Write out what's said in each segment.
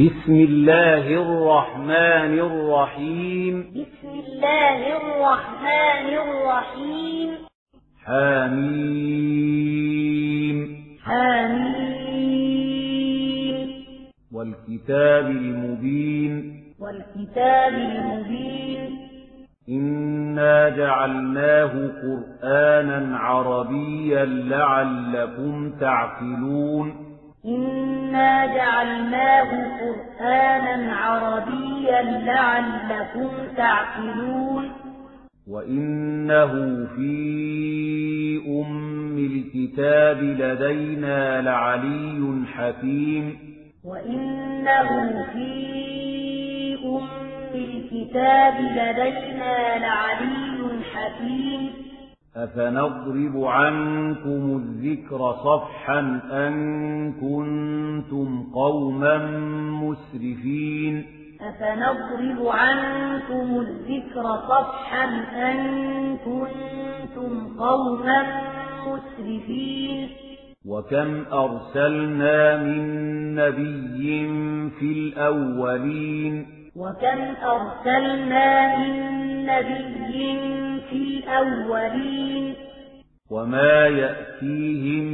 بسم الله الرحمن الرحيم. بسم الله الرحمن الرحيم. حميم. حميم. والكتاب المبين. والكتاب المبين. إنا جعلناه قرآنا عربيا لعلكم تعقلون. إنا جعلناه قرآنا عربيا لعلكم تعقلون وإنه في أم الكتاب لدينا لعلي حكيم وإنه في أم الكتاب لدينا لعلي حكيم أفنضرب عنكم الذكر صفحا أن كنتم قوما مسرفين أفنضرب عنكم الذكر صفحا أن كنتم قوما مسرفين وكم أرسلنا من نبي في الأولين وكم أرسلنا من نبي الأولين. وما يأتيهم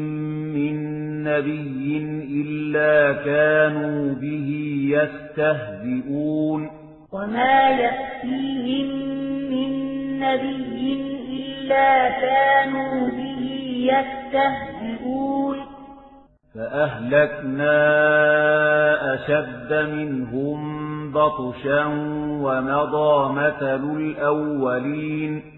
من نبي إلا كانوا به يستهزئون. وما يأتيهم من نبي إلا كانوا به يستهزئون. فأهلكنا أشد منهم بطشا ومضى مثل الأولين.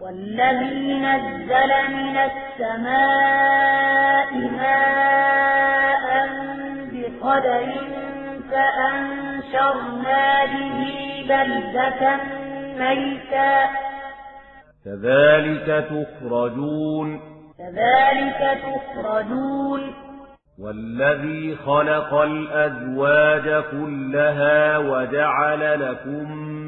والذي نزل من السماء ماء بقدر فأنشرنا به بلدة ميتا. كذلك تخرجون. كذلك تخرجون. والذي خلق الأزواج كلها وجعل لكم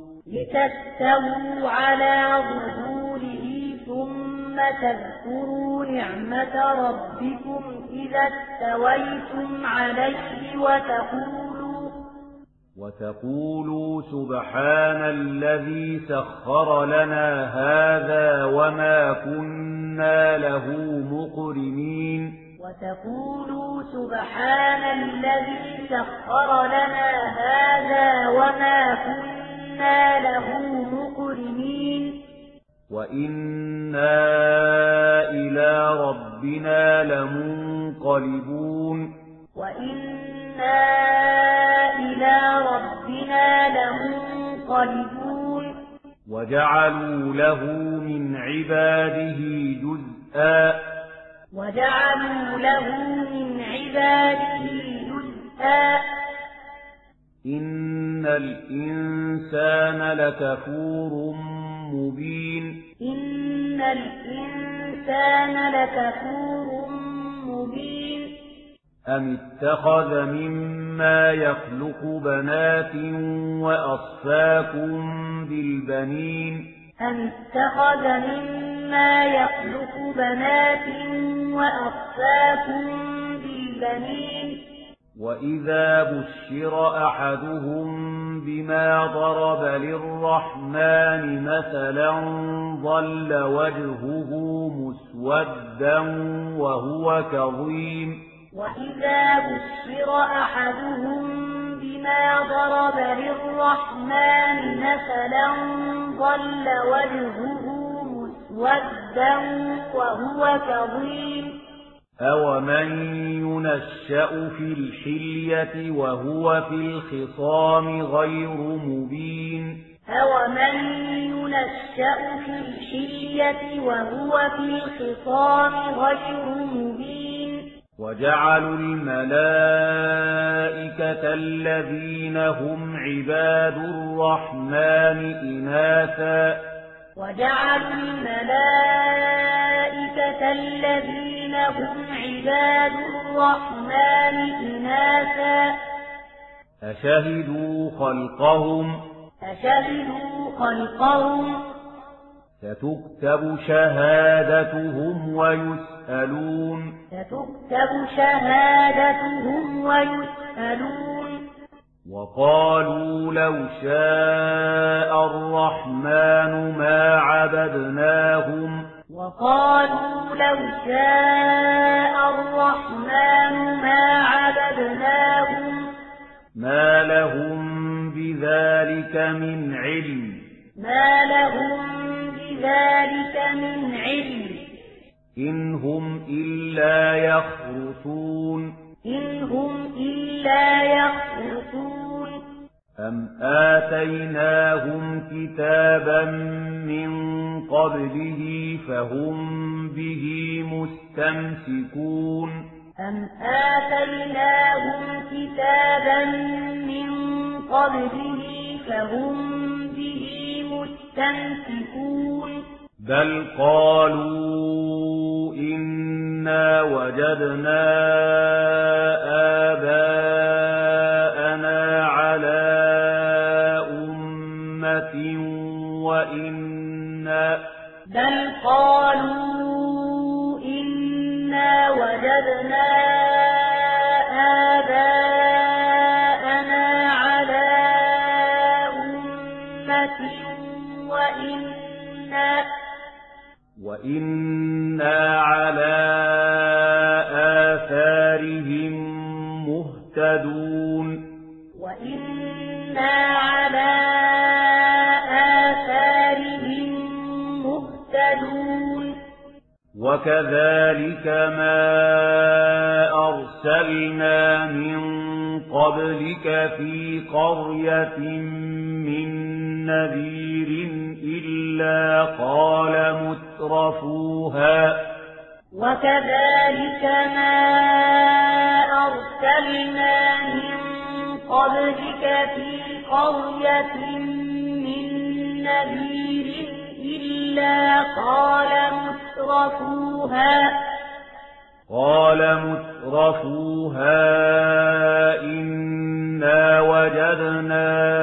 لتستووا على ظهوره ثم تذكروا نعمة ربكم إذا استويتم عليه وتقولوا وتقولوا سبحان الذي سخر لنا هذا وما كنا له مقرنين. وتقولوا سبحان الذي سخر لنا هذا وما كنا له مقرنين وإنا إلى ربنا لمنقلبون وإنا إلى ربنا لمنقلبون وجعلوا له من عباده جزءا وجعلوا له من عباده جزءا إن إن الإنسان لكفور مبين إن الإنسان لكفور مبين أم اتخذ مما يخلق بنات وأصفاكم بالبنين أم اتخذ مما يخلق بنات وأصفاكم بالبنين وإذا بشر أحدهم بما ضرب للرحمن مثلا ظل وجهه مسودا وهو كظيم وإذا بشر أحدهم بما ضرب للرحمن مثلا ظل وجهه مسودا وهو كظيم أَوَمَن يُنَشَّأُ فِي الْحِلْيَةِ وَهُوَ في الْخِصَامِ غَيْرُ مُبِينٍ أَوَمَن يُنَشَّأُ فِي الْحِلْيَةِ وَهُوَ في الْخِصَامِ غَيْرُ مُبِينٍ وَجَعَلُوا الْمَلَائِكَةَ الَّذِينَ هُمْ عِبَادُ الرَّحْمَنِ إِنَاثًا وَجَعَلُوا الْمَلَائِكَةَ الَّذِينَ إنهم عباد الرحمن إناثا. أشهدوا خلقهم. أشهدوا خلقهم. ستكتب شهادتهم ويسألون. ستكتب شهادتهم ويسألون. وقالوا لو شاء الرحمن ما عبدناهم. وقالوا لو شاء الرحمن ما عبدناهم. ما لهم بذلك من علم. ما لهم بذلك من علم. إن هم إلا يخرصون. إن هم إلا يخرصون. أم آتيناهم كتابا من قبله فهم به مستمسكون أم آتيناهم كتابا من قبله فهم به مستمسكون بل قالوا إنا وجدنا آباءنا وإنا بل قالوا إنا وجدنا آباءنا على أمة وإنا وإنا وكذلك ما أرسلنا من قبلك في قرية من نذير إلا قال مترفوها. وكذلك ما أرسلنا من قبلك في قرية من نذير إلا قال مترفوها. قال مترفوها إنا وجدنا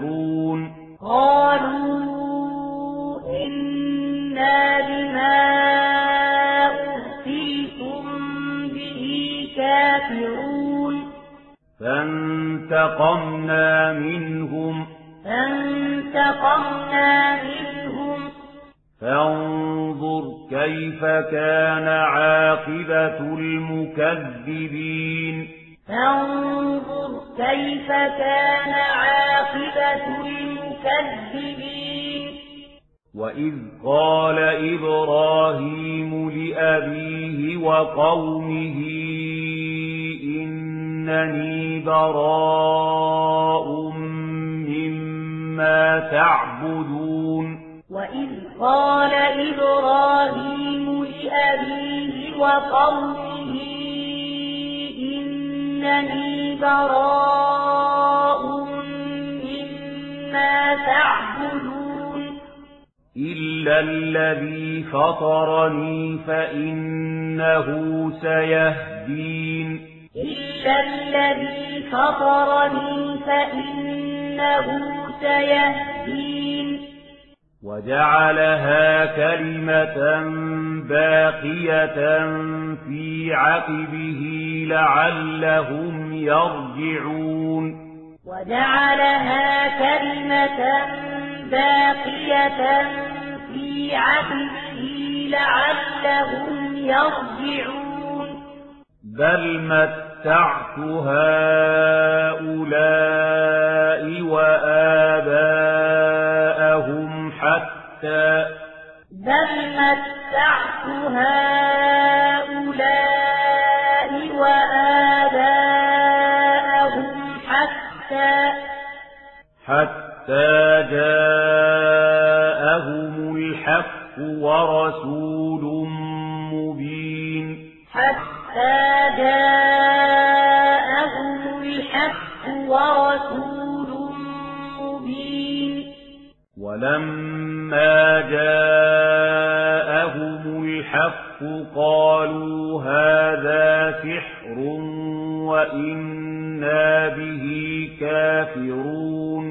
كافرون قالوا إنا بما أرسلتم به كافرون. فانتقمنا منهم. فانتقمنا منهم. فانظر كيف كان عاقبة المكذبين. فانظر كيف كان عاقبة المكذبين؟ وإذ قال إبراهيم لأبيه وقومه إنني براء مما تعبدون وإذ قال إبراهيم لأبيه وقومه إنني براء مما تعبدون. إلا الذي فطرني فإنه سيهدين. إلا الذي فطرني فإنه سيهدين. وجعلها كلمة باقية في عقبه لعلهم يرجعون. وجعلها كلمة باقية في عقبه لعلهم يرجعون. بل متعت هؤلاء وآباءهم حتى بل متعت هؤلاء وآباءهم حتى حتى جاءهم الحق ورسول مبين. حتى جاءهم ولما جاءهم الحق قالوا هذا سحر وإنا به كافرون.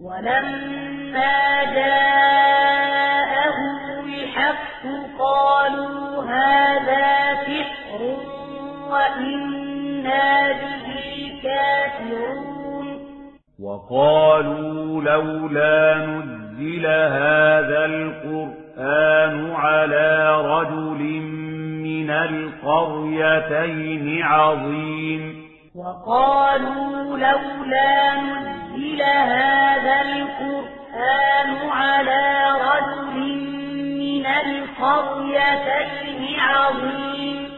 ولما جاءهم الحق قالوا هذا سحر وإنا به كافرون. وقالوا لولا نزل هذا القرآن على رجل من القريتين عظيم. وقالوا لولا نزل هذا القرآن على رجل من القريتين عظيم.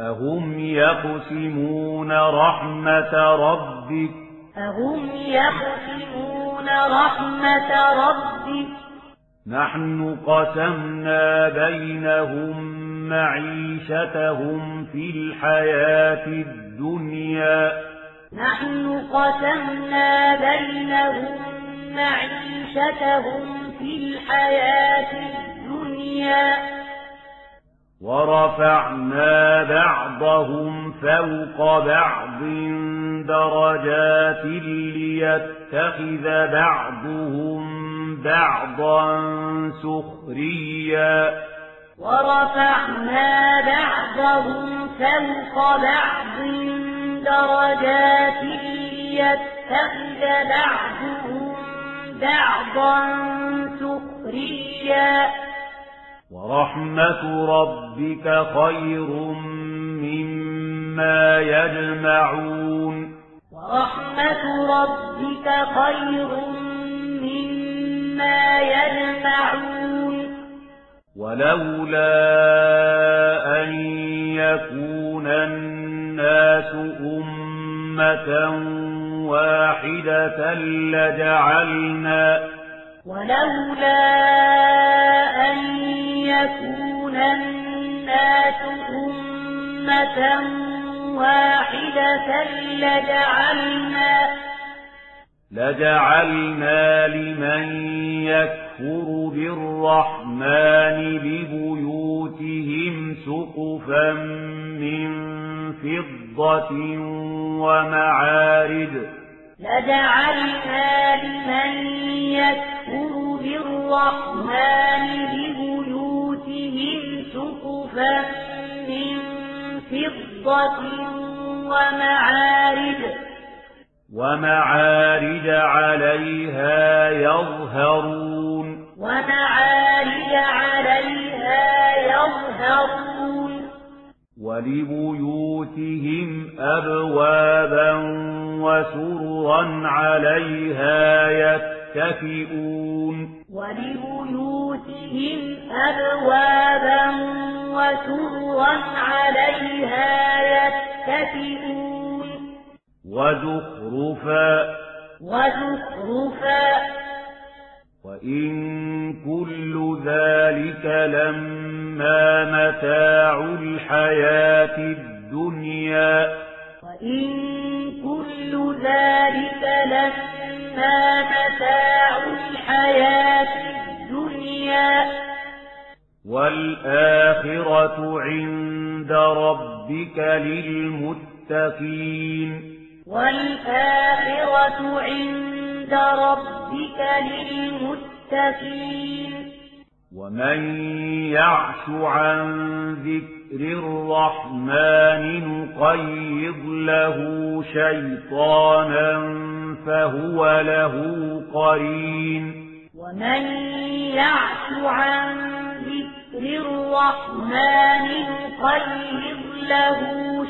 أهم يقسمون رحمة ربك؟ أهم يقسمون رحمة ربك. نحن قسمنا بينهم معيشتهم في الحياة الدنيا. نحن قسمنا بينهم معيشتهم في الحياة الدنيا. ورفعنا بعضهم فوق بعض درجات ليتخذ بعضهم بعضا سخريا. ورفعنا بعضهم فوق بعض درجات ليتخذ بعضهم بعضا سخريا. ورحمة ربك خير مما يجمعون. ورحمة ربك خير مما يجمعون. ولولا أن يكون الناس أمة واحدة لجعلنا ولولا أن يكون الناس أمة واحدة لجعلنا لجعلنا لمن يكفر بالرحمن لبيوتهم سقفا من فضة ومعارج. لجعلنا لمن يكفر بالرحمن لبيوتهم سقفا من فضة ومعارج. ومعارج عليها يظهرون. ومعارج عليها يظهرون. ولبيوتهم أبوابا وسرا عليها يتكئون. ولبيوتهم أبوابا وسرا عليها يتكئون. وزخرفا. وزخرفا. وإن كل ذلك لما متاع الحياة الدنيا. وإن كل ذلك لما متاع الحياة الدنيا. والآخرة عند ربك للمتقين. والآخرة عند ربك للمتقين. ومن يعش عن ذكر الرحمن نقيض له شيطانا فهو له قرين ومن يعش عن ذكر الرحمن نقيض له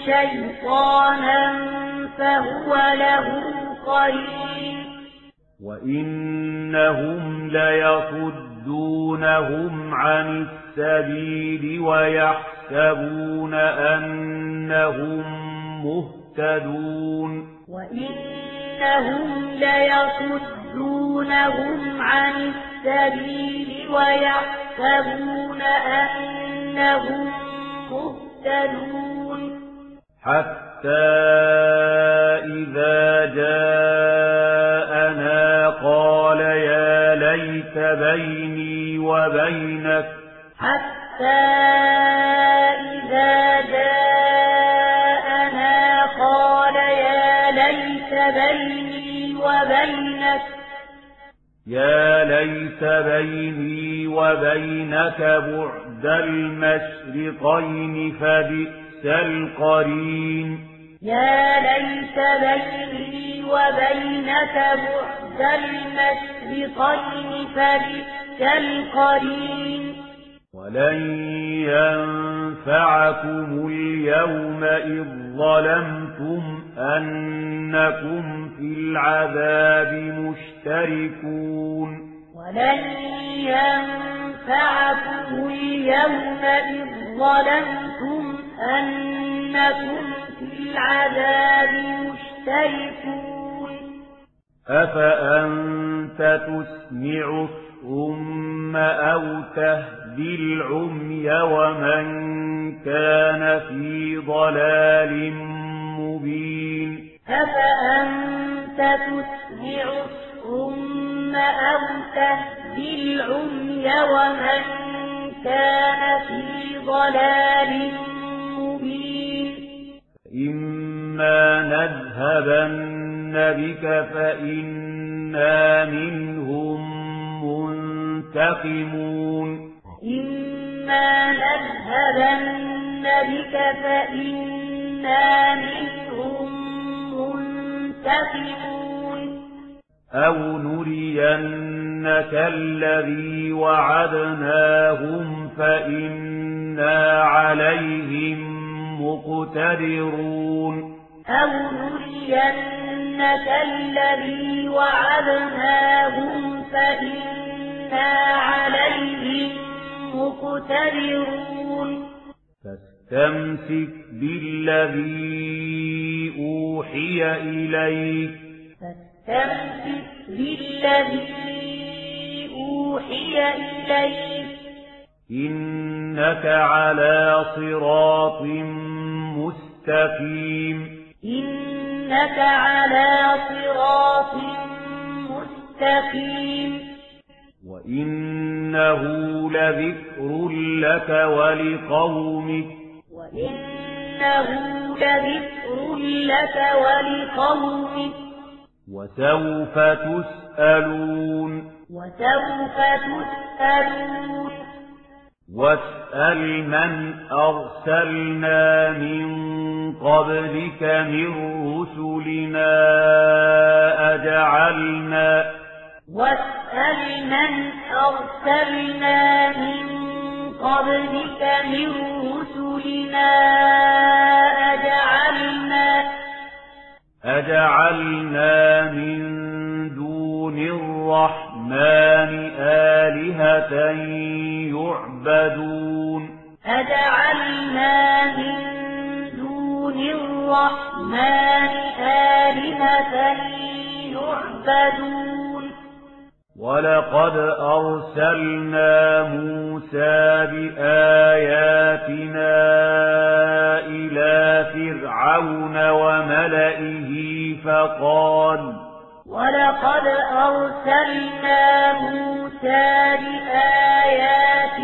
شيطانا فهو له قرين وإنهم ليصدونهم عن السبيل ويحسبون أنهم مهتدون. وإنهم ليصدونهم عن السبيل ويحسبون أنهم مهتدون. حتى إذا جاءنا قال يا ليت بيني وبينك. حتى إذا جاءنا قال يا ليت بيني وبينك. يا ليت بيني وبينك بعد المشرقين فبئس القرين. يا ليت بيني وبينك بعد المشرقين فبئس القرين. ولن ينفعكم اليوم إذ ظلمتم أنكم في العذاب مشتركون. ولن ينفعكم اليوم إذ ظلمتم أنكم في العذاب مشتركون. أفأنت تسمع الصم أو تهدي العمي ومن كان في ضلال مبين. أفأنت تسمع الصم أو تهدي العمي ومن كان في ضلال مبين. إما نذهبن بك فإنا منهم منتقمون إما نذهبن بك فإنا منهم منتقمون أو نرينك الذي وعدناهم فإنا عليهم مقتدرون. أو نرينك الذي وعدناهم فإنا عليهم مقتدرون. فاستمسك بالذي أوحي إليك. فاستمسك بالذي أوحي إليك. إنك على صراط مستقيم إنك على صراط مستقيم وإنه لذكر لك ولقومك وإنه لذكر لك ولقومك وسوف تسألون وسوف تسألون واسأل من أرسلنا من قبلك من رسلنا أجعلنا واسأل من أرسلنا من قبلك من رسلنا أجعلنا أجعلنا من دون الرحمن آلهة يعبدون أجعلنا من دون الرحمن آلهة يعبدون ولقد أرسلنا موسى بآياتنا إلى فرعون وملئه فقال ولقد أرسلنا موسى بآياتنا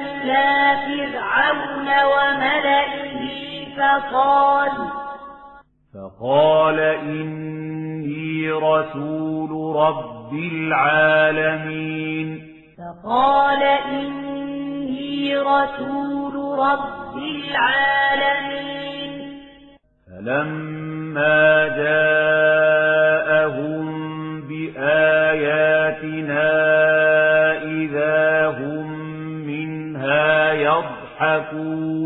إلى فرعون وملئه فقال فقال إني رسول رب العالمين. فقال إني رسول رب العالمين. فلما جاءهم بآياتنا إذا هم منها يضحكون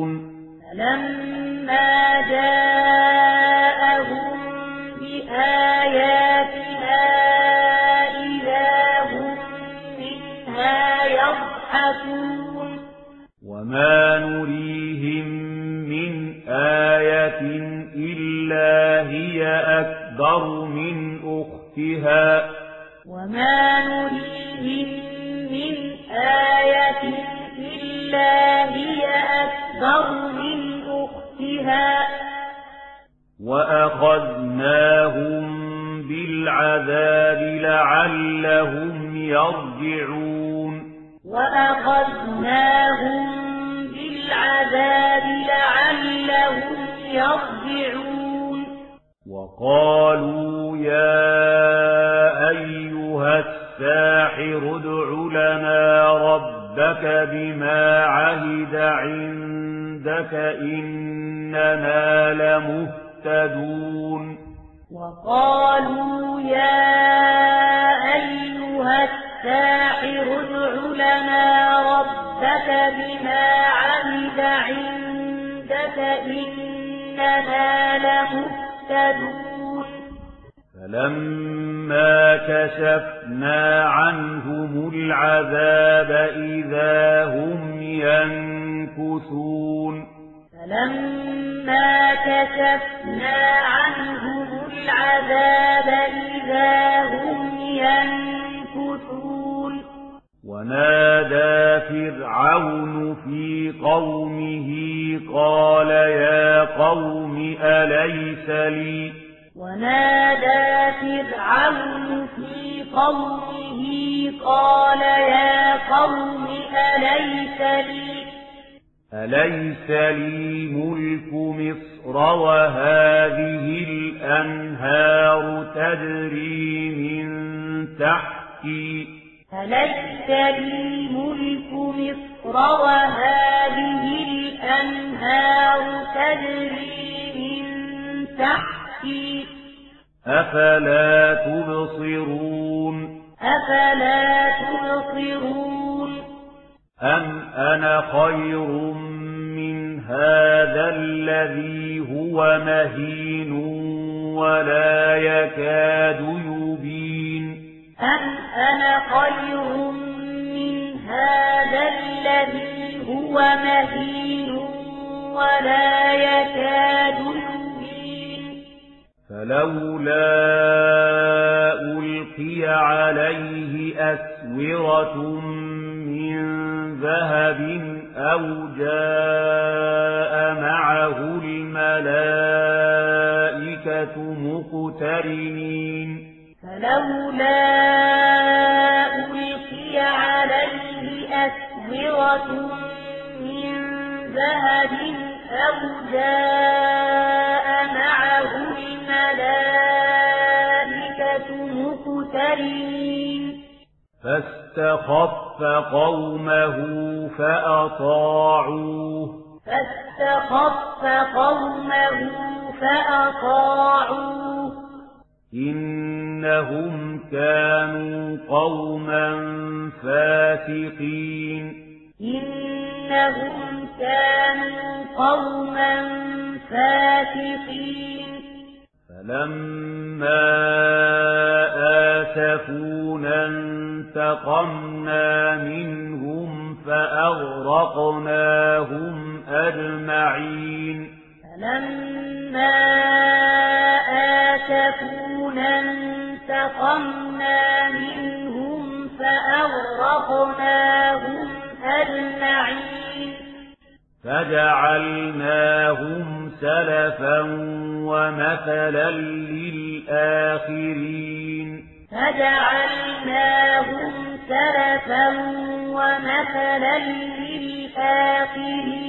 ربك بما عهد عندك إننا لمهتدون وقالوا يا أيها الساحر ادع لنا ربك بما عهد عندك إننا لمهتدون فلما كشفنا عنهم العذاب إذا هم ينكثون فلما كشفنا عنهم العذاب إذا هم ينكثون ونادى فرعون في قومه قال يا قوم أليس لي ونادى فرعون في قومه قال يا قوم أليس لي أليس لي ملك مصر وهذه الأنهار تجري من تحتي؟ أليس لي ملك مصر وهذه الأنهار تجري من تحتي؟ أفلا تبصرون أفلا تبصرون أم أنا خير من هذا الذي هو مهين ولا يكاد يبين؟ أم أنا خير من هذا الذي هو مهين ولا يكاد يبين فلولا ألقي عليه أسورة من ذهب أو جاء معه الملائكة مقترنين فلولا ألقي عليه أسورة من ذهب أو جاء فاستخف قومه فأطاعوه. فاستخف قومه فأطاعوه. إنهم كانوا قوما فاسقين. إنهم كانوا قوما فاسقين. فلما آسفونا انتقمنا منهم فأغرقناهم أجمعين. فلما آسفونا انتقمنا منهم فأغرقناهم أجمعين. فجعلناهم سلفا ومثلا للآخرين. فجعلناهم سلفا ومثلا للآخرين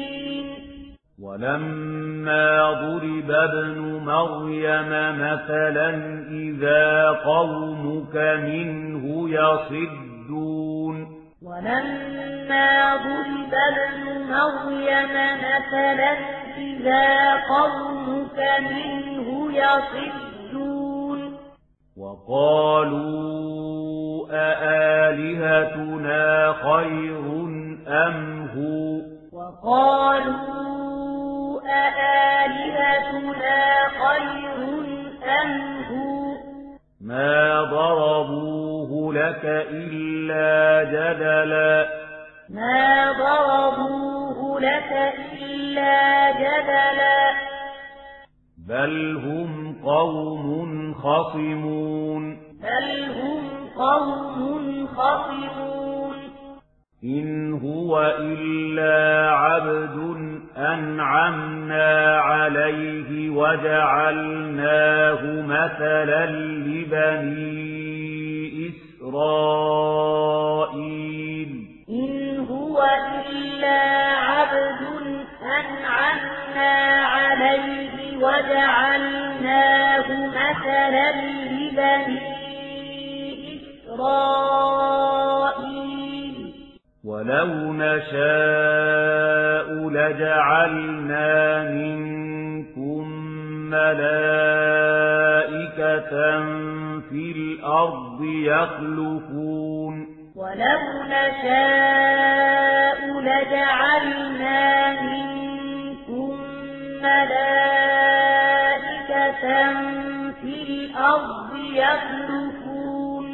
ولما ضرب ابن مريم مثلا إذا قومك منه يصدون. ولما ضرب ابن مريم مثلا إذا قومك منه يصدون. وقالوا أآلهتنا خير أم هو؟ وقالوا أآلهتنا خير أم هو؟ ما ضربوه لك إلا جدلا. ما ضربوه لك إلا جدلا. بل هم قوم خصمون. بل هم قوم خصمون. إن هو إلا عبد أنعمنا عليه وجعلناه مثلا لبني إسرائيل. إن هو إلا عبد أنعمنا عليه وجعلناه مثلا لبني إسرائيل. ولو نشاء لجعلنا منكم ملائكة في الأرض يخلفون. ولو نشاء لجعلنا منكم ملائكة في الأرض يخلفون.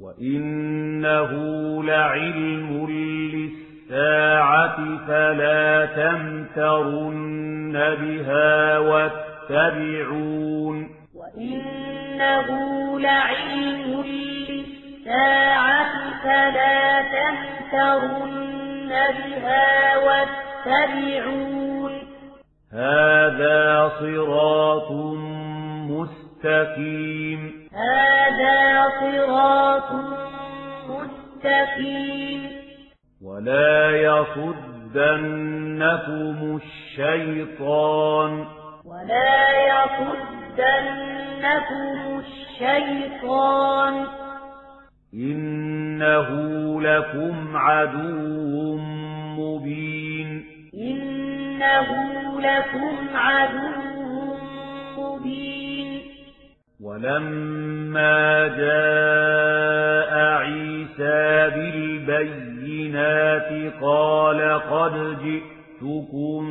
وإنه لعلم للساعة فلا تمترن بها واتبعون. وإنه لعلم للساعة فلا تمترن بها واتبعون. هذا صراط مستقيم. هذا صراط مستقيم. ولا يصدنكم الشيطان. ولا يصدنكم الشيطان. إنه لكم عدو مبين. إنه لكم عدو مبين. ولما جاء عيسى بالبينات قال قد جئتكم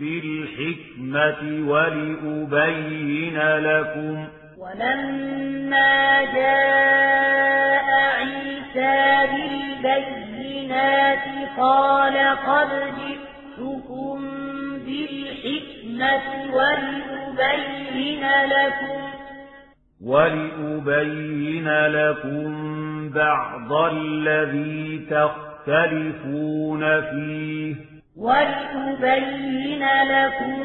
بالحكمة ولأبين لكم. ولما جاء عيسى بالبينات قال قد جئتكم بالحكمة ولأبين لكم. ولأبين لكم بعض الذي تختلفون فيه. ولأبين لكم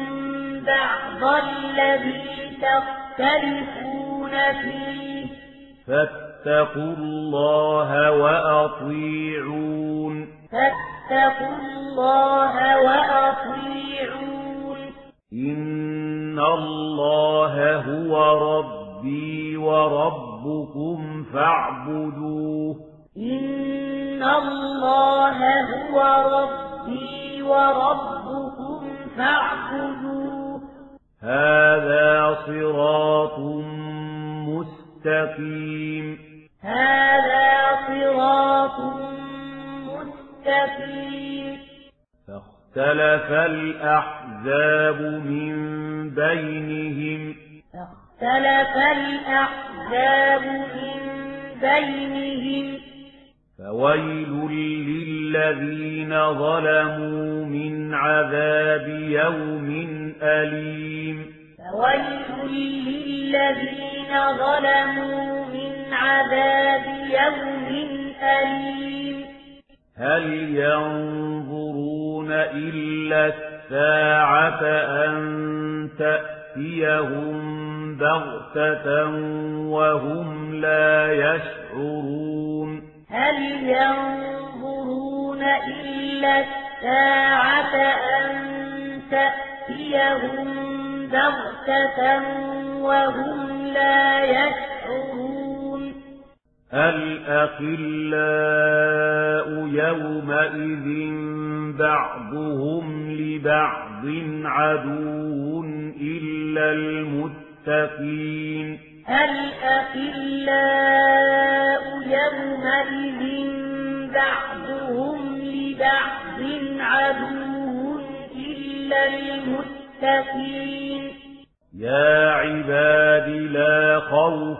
بعض الذي تختلفون فيه. فاتقوا الله وأطيعون. فاتقوا الله وأطيعون. إن الله هو ربي وربكم فاعبدوه. إن الله هو ربي وربكم فاعبدوه. هذا صراط مستقيم. هذا صراط مستقيم. فاختلف الأحزاب من بينهم. فاختلف الأحزاب من بينهم. فويل للذين ظلموا من عذاب يوم أليم. فويل للذين ظلموا من عذاب يوم أليم. هل ينظرون إلا الساعة أن تأتيهم بغتة وهم لا يشعرون هل ينظرون إلا الساعة أن تأتيهم بغتة وهم لا يشعرون الأخلاء يومئذ بعضهم لبعض عدو إلا المتقين؟ الأخلاء يومئذ بعضهم لبعض عدو إلا المتقين؟ يا عباد لا خوف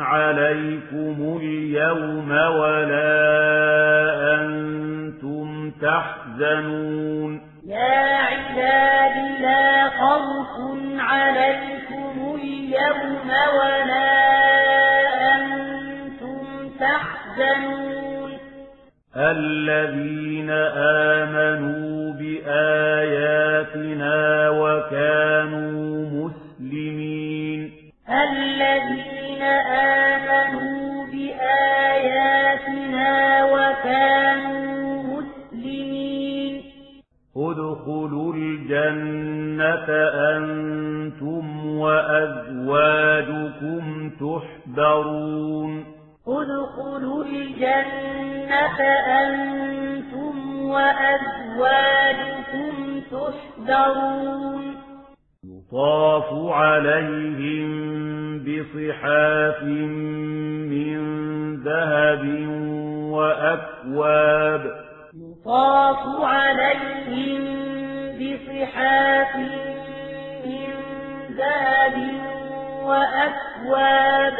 عليكم اليوم ولا أنتم تحزنون يا عباد لا خوف عليكم اليوم ولا أنتم تحزنون الذين آمنوا بآياتنا وكانوا الذين آمنوا بآياتنا وكانوا مسلمين. ادخلوا الجنة أنتم وأزواجكم تحبرون. ادخلوا الجنة أنتم وأزواجكم تحبرون. يطاف عليهم بصحاف من ذهب وأكواب. يطاف عليهم بصحاف من ذهب وأكواب.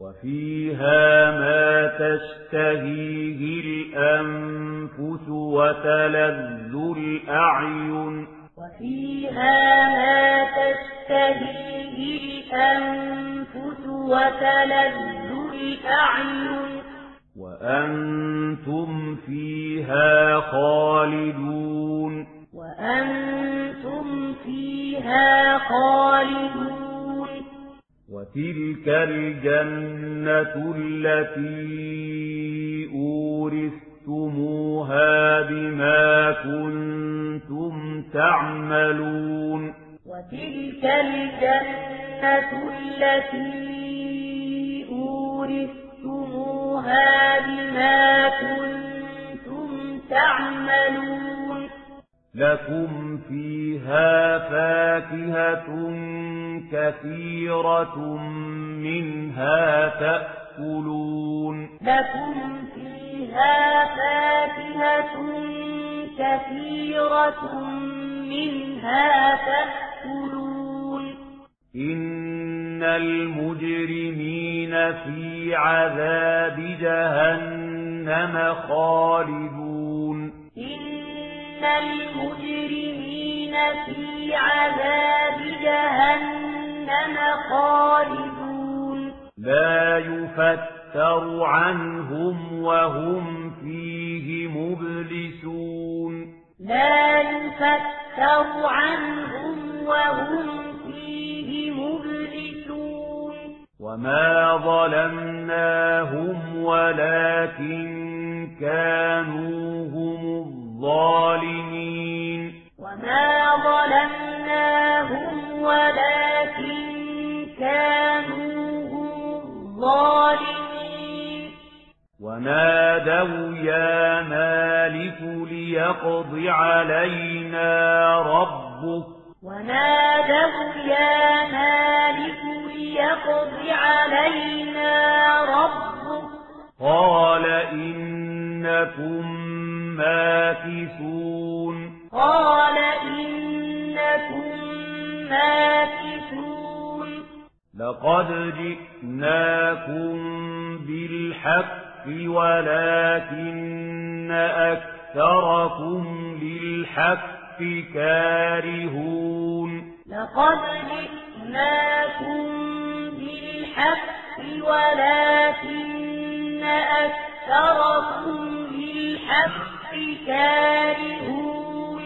وفيها ما تشتهيه الأنفس وتلذ الأعين. وفيها ما تشتهيه الأنفس وتلذ الأعين. وأنتم فيها خالدون. وأنتم فيها خالدون. وتلك الجنة التي أورثتموها بما كنتم تعملون وتلك الجنة التي أورثتموها بما كنتم تعملون لكم فيها فاكهة كثيرة منها تأكلون لكم فيها فاكهة كثيرة منها تأكلون إن المجرمين في عذاب جهنم خالدون. إن المجرمين في عذاب جهنم خالدون. لا يفتر عنهم وهم فيه مبلسون. لا يفتر عنهم وهم فيه مبلسون. وما ظلمناهم ولكن كانوا هم الظالمين. وما ظلمناهم ولكن كانوا هم الظالمين. ونادوا يا مالك ليقض علينا ربك. ونادوا يا مالك ليقض علينا ربك. قال إنكم ماكثون. قال إنكم ماكثون. لقد جئناكم بالحق ولكن أكثركم للحق كارهون. لقد جئناكم بالحق ولكن أكثركم للحق كارهون.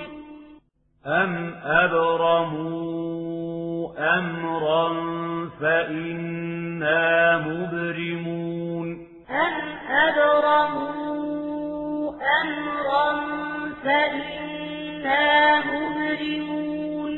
أم أبرموا أمرا فإنا مبرمون. أم أبرموا أمرا فإنا مبرمون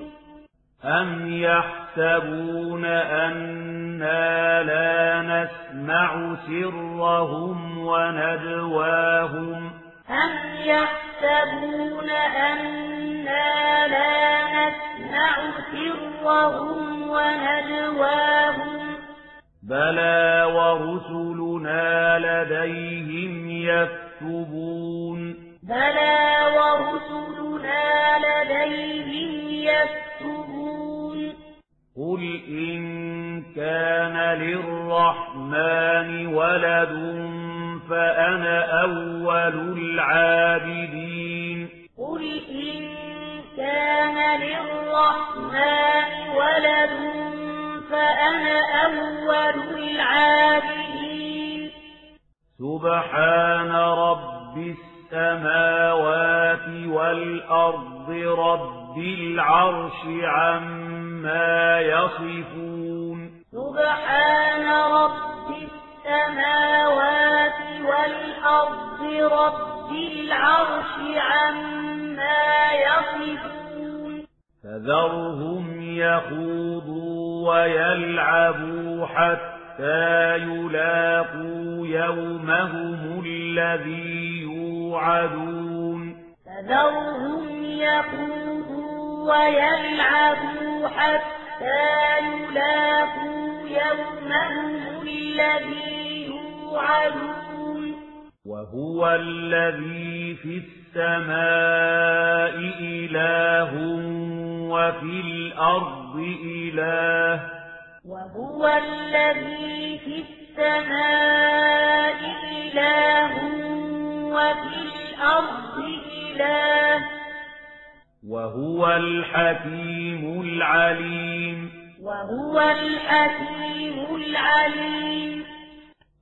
أم يحسبون أنا لا نسمع سرهم ونجواهم أم يحسبون أنا لا نسمع سرهم ونجواهم بلى ورسلنا لديهم يكتبون بلى ورسلنا لديهم يكتبون قل إن كان للرحمن ولد فأنا أول العابدين قل إن كان للرحمن ولد فأنا أول العابدين. سبحان رب السماوات والأرض رب العرش عما يصفون. سبحان رب السماوات والأرض رب العرش عما يصفون. فذرهم يخوضوا ويلعبوا حتى يلاقوا يومهم الذي يوعدون. فذرهم يخوضوا ويلعبوا حتى يلاقوا يومهم الذي يوعدون. وهو الذي في السماء إله وفي الأرض إله. وهو الذي في السماء إله وفي الأرض إله. وهو الحكيم العليم. وهو الحكيم العليم.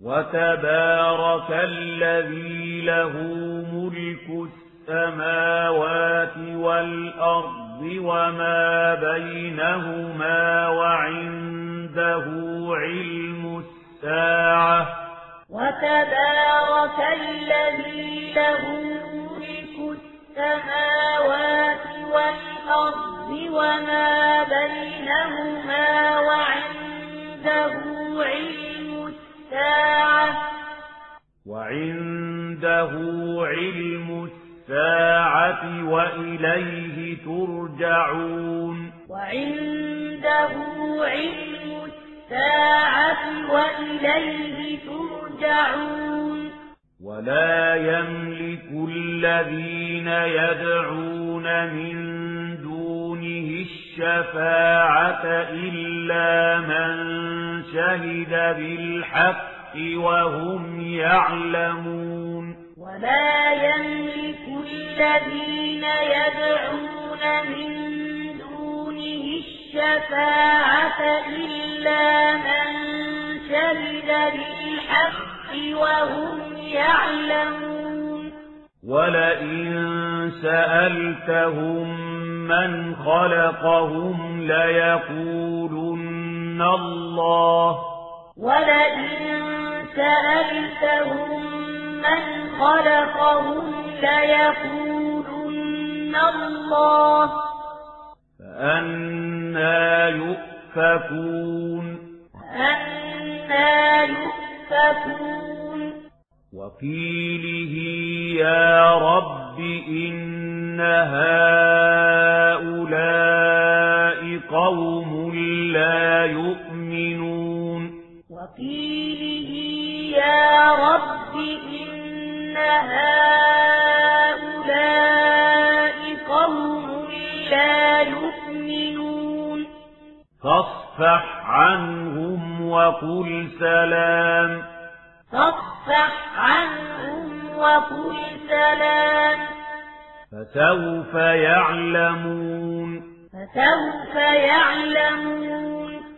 وتبارك الذي له ملك السماوات والأرض وما بينهما وعنده علم الساعة. وتبارك الذي له ملك السماوات والأرض وما بينهما وعنده علم الساعة. وعنده علم الساعة وإليه ترجعون. وعنده علم الساعة وإليه ترجعون. ولا يملك الذين يدعون من دونه الشفاعة إلا من شهد بالحق وهم يعلمون. ولا يملك الذين يدعون من دونه الشفاعة إلا من شهد بالحق وهم يعلمون. ولئن سألتهم من خلقهم ليقولن الله ولئن سألتهم من خلقهم ليقولن الله فأنا يؤفكون فأنا يؤفكون وقيله يا رب إن هؤلاء قوم لا يؤمنون وقيله يا رب إن هؤلاء قوم لا يؤمنون فاصفح عنهم وقل سلام فاصفح عنهم وقل سلام. فسوف يعلمون. فسوف يعلمون.